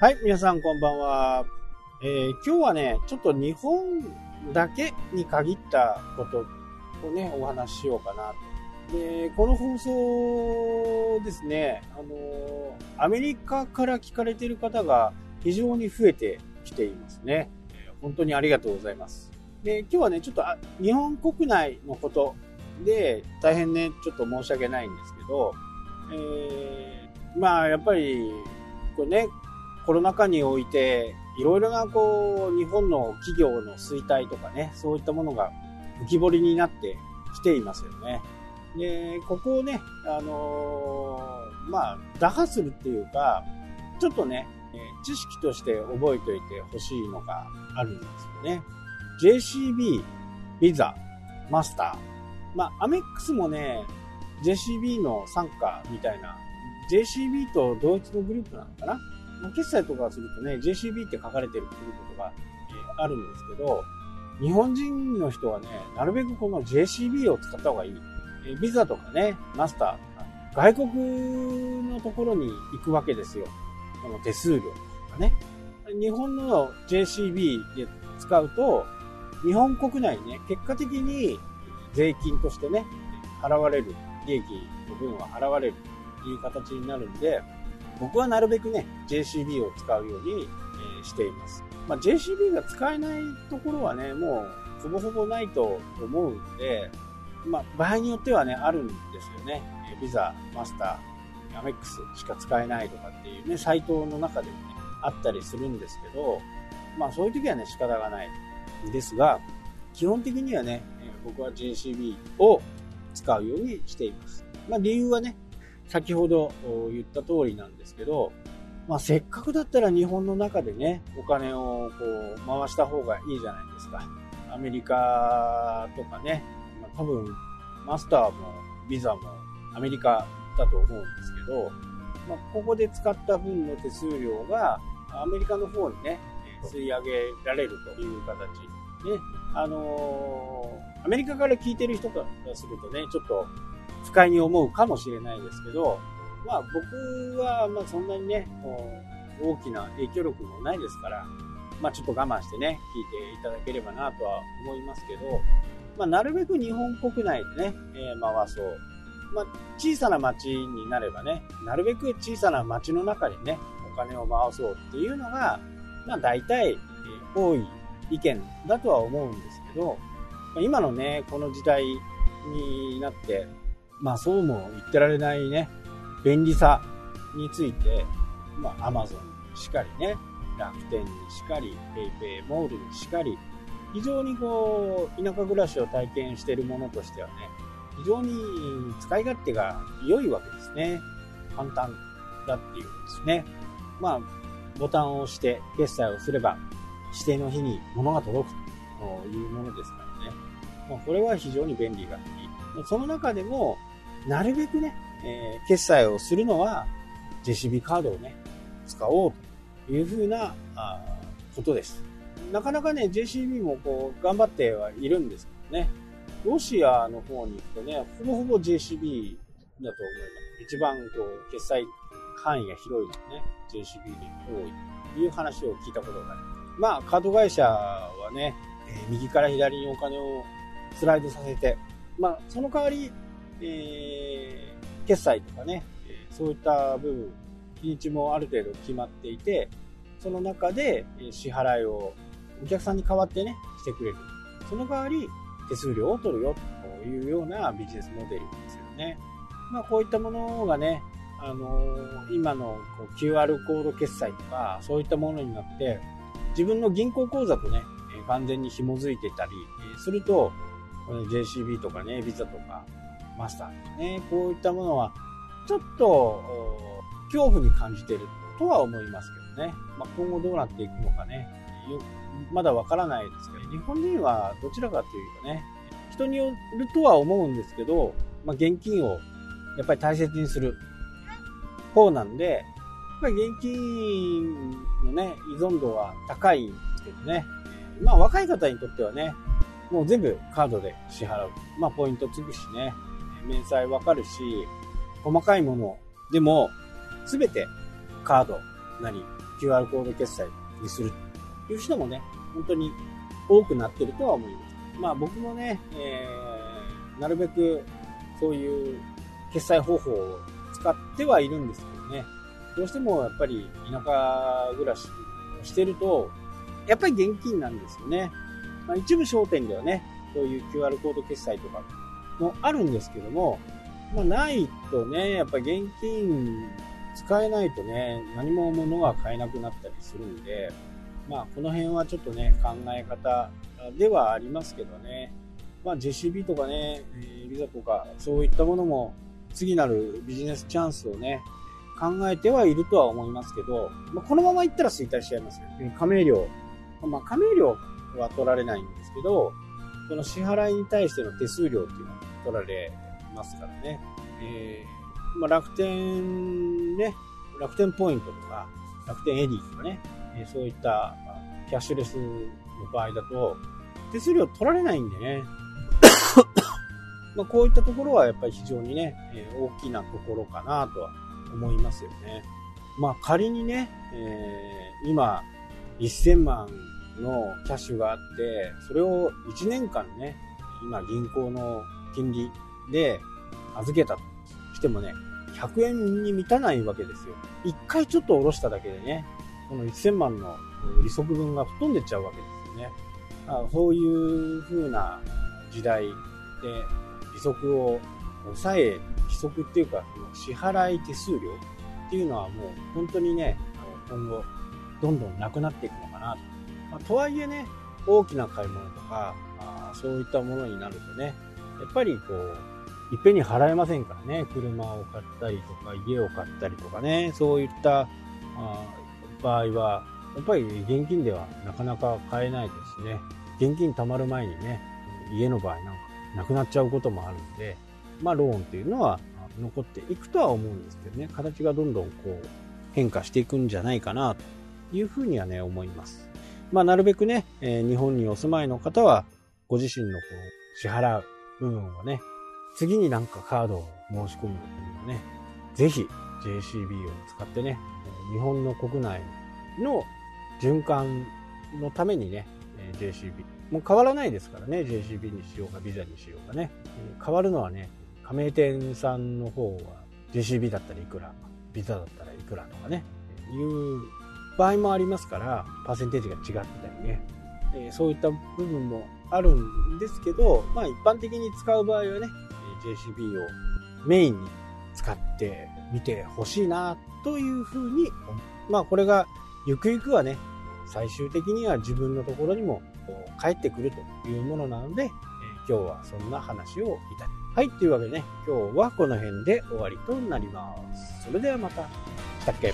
はい、皆さんこんばんは。えー今日はね、ちょっと日本だけに限ったことをね、お話ししようかなと。で、この放送ですね、あのアメリカから聞かれている方が非常に増えてきていますね。本当にありがとうございます。で、今日はね、ちょっと日本国内のことで、大変ね、ちょっと申し訳ないんですけど、えーまあ、やっぱり、これね、コロナ禍において、いろいろなこう、日本の企業の衰退とかね、そういったものが浮き彫りになってきていますよね。で、ここをね、あのーまあ、打破するっていうか、ちょっとね、知識として覚えておいてほしいのがあるんですよね。JCB、ビザ、マスター。まあ、アメックスもね、JCB の傘下みたいな、JCB と同一のグループなのかなまあ決済とかするとね、JCB って書かれてるっていうことが、えーあるんですけど、日本人の人はね、なるべくこの JCB を使った方がいい。えービザとかね、マスターとか、外国のところに行くわけですよ。この手数料とかね。日本の JCB で使うと、日本国内にね、結果的に税金としてね、払われる、利益の分は払われるという形になるんで、僕はなるべくね、JCB を使うように、えしています。まあ、JCB が使えないところはね、もうほぼほぼないと思うんで、まあ、場合によってはね、あるんですよね。えービザ、マスター、アメックスしか使えないとかっていうね、サイトの中でもね、あったりするんですけど、まあそういう時はね、仕方がないんですが、基本的にはね、え僕は JCB を使うようにしています。まあ理由はね、先ほど言った通りなんですけど、まあ、せっかくだったら日本の中でね、お金をこう回した方がいいじゃないですか。アメリカとかね、ま、多分マスターもビザもアメリカだと思うんですけど、まあ、ここで使った分の手数料がアメリカの方にね、吸い上げられるという形で、あのーアメリカから聞いてる人からするとね、ちょっと不快に思うかもしれないですけど、まあ僕はまあそんなにね、大きな影響力もないですから、まあちょっと我慢してね、聞いていただければなとは思いますけど、まあなるべく日本国内でね、えー回そう。まあ小さな町になればね、なるべく小さな町の中にね、お金を回そうっていうのが、まあ大体、えー多い意見だとは思うんですけど、今のね、この時代になって、まあそうも言ってられないね、便利さについて、まあアマゾンにしかりね、楽天にしかり、ペイペイモールにしかり、非常にこう、田舎暮らしを体験しているものとしてはね、非常に使い勝手が良いわけですね。簡単だっていうことですね。まあ、ボタンを押して決済をすれば、指定の日に物が届くというものですからね。まあ、これは非常に便利がいい。その中でも、なるべくね、えー決済をするのは JCB カードをね、使おうというふうなあことです。なかなかね、JCB もこう、頑張ってはいるんですけどね、ロシアの方に行くとね、ほぼほぼ JCB だと思います。一番こう、決済範囲が広いのね、JCB に多いという話を聞いたことがある。まあ、カード会社はね、えー右から左にお金をスライドさせて、まあ、その代わり、えー決済とかね、そういった部分、日にちもある程度決まっていて、その中で支払いをお客さんに代わってね、してくれる。その代わり手数料を取るよというようなビジネスモデルですよね。まあ、こういったものがね、あのー今のこう QR コード決済とか、そういったものになって、自分の銀行口座とね、え完全に紐づいてたりすると、JCB とかね、ビザとか、マスターとかね、こういったものは、ちょっと、恐怖に感じてるとは思いますけどね。まあ、今後どうなっていくのかね、まだわからないですけど、日本人はどちらかというとね、人によるとは思うんですけど、まあ、現金をやっぱり大切にする方なんで、やっぱり現金のね、依存度は高いんですけどね。まあ若い方にとってはね、もう全部カードで支払う。まあポイントつくしね、明細わかるし、細かいものでも全てカードなり QR コード決済にするという人もね、本当に多くなってるとは思います。まあ僕もね、えー、なるべくそういう決済方法を使ってはいるんですけどね、どうしてもやっぱり田舎暮らしをしてると、やっぱり現金なんですよね。まあ、一部商店ではね、そういう QR コード決済とかもあるんですけども、まあ、ないとね、やっぱ現金使えないとね、何も物が買えなくなったりするんで、まあ、この辺はちょっとね、考え方ではありますけどね、まあ、JCB とかね、ビザとか、そういったものも、次なるビジネスチャンスをね、考えてはいるとは思いますけど、まあ、このまま行ったら衰退しちゃいますよ。加盟料。まあ、加盟料は取られないんですけど、その支払いに対しての手数料っていうのは取られますからね。えー、まあ、楽天ね、楽天ポイントとか、楽天エディとかね、えそういったキャッシュレスの場合だと、手数料取られないんでね。まあこういったところはやっぱり非常にね、え大きなところかなとは思いますよね。まあ仮にね、えー、今1000万のキャッシュがあって、それを1年間ね、今銀行の金利で預けたとしてもね、100円に満たないわけですよ。一回ちょっと下ろしただけでね、この1000万の利息分が吹っ飛んでっちゃうわけですよね。そういう風な時代で利息を抑え、利息っていうか、支払い手数料っていうのはもう本当にね、今後どんどんなくなっていくのかなと。まあ、とはいえね、大きな買い物とか、あそういったものになるとね、やっぱりこう、いっぺんに払えませんからね、車を買ったりとか、家を買ったりとかね、そういったあ場合は、やっぱり現金ではなかなか買えないですね、現金貯まる前にね、家の場合なんかなくなっちゃうこともあるんで、まあローンっていうのは残っていくとは思うんですけどね、形がどんどんこう変化していくんじゃないかなというふうにはね、思います。まあなるべくね、え、日本にお住まいの方は、ご自身のこう支払う部分をね、次になんかカードを申し込むというのはね、ぜひ JCB を使ってね、日本の国内の循環のためにね、JCB。もう変わらないですからね、JCB にしようがビザにしようがね。変わるのはね、加盟店さんの方は JCB だったらいくら、ビザだったらいくらとかね、いう場合もありますから、パーセンテージが違ってたりね、そういった部分もあるんですけど、まあ一般的に使う場合はね、JCB をメインに使ってみてほしいなというふうにまあこれがゆくゆくはね、最終的には自分のところにも帰ってくるというものなので、今日はそんな話をいたしはい、というわけでね、今日はこの辺で終わりとなります。それではまた。したっけ？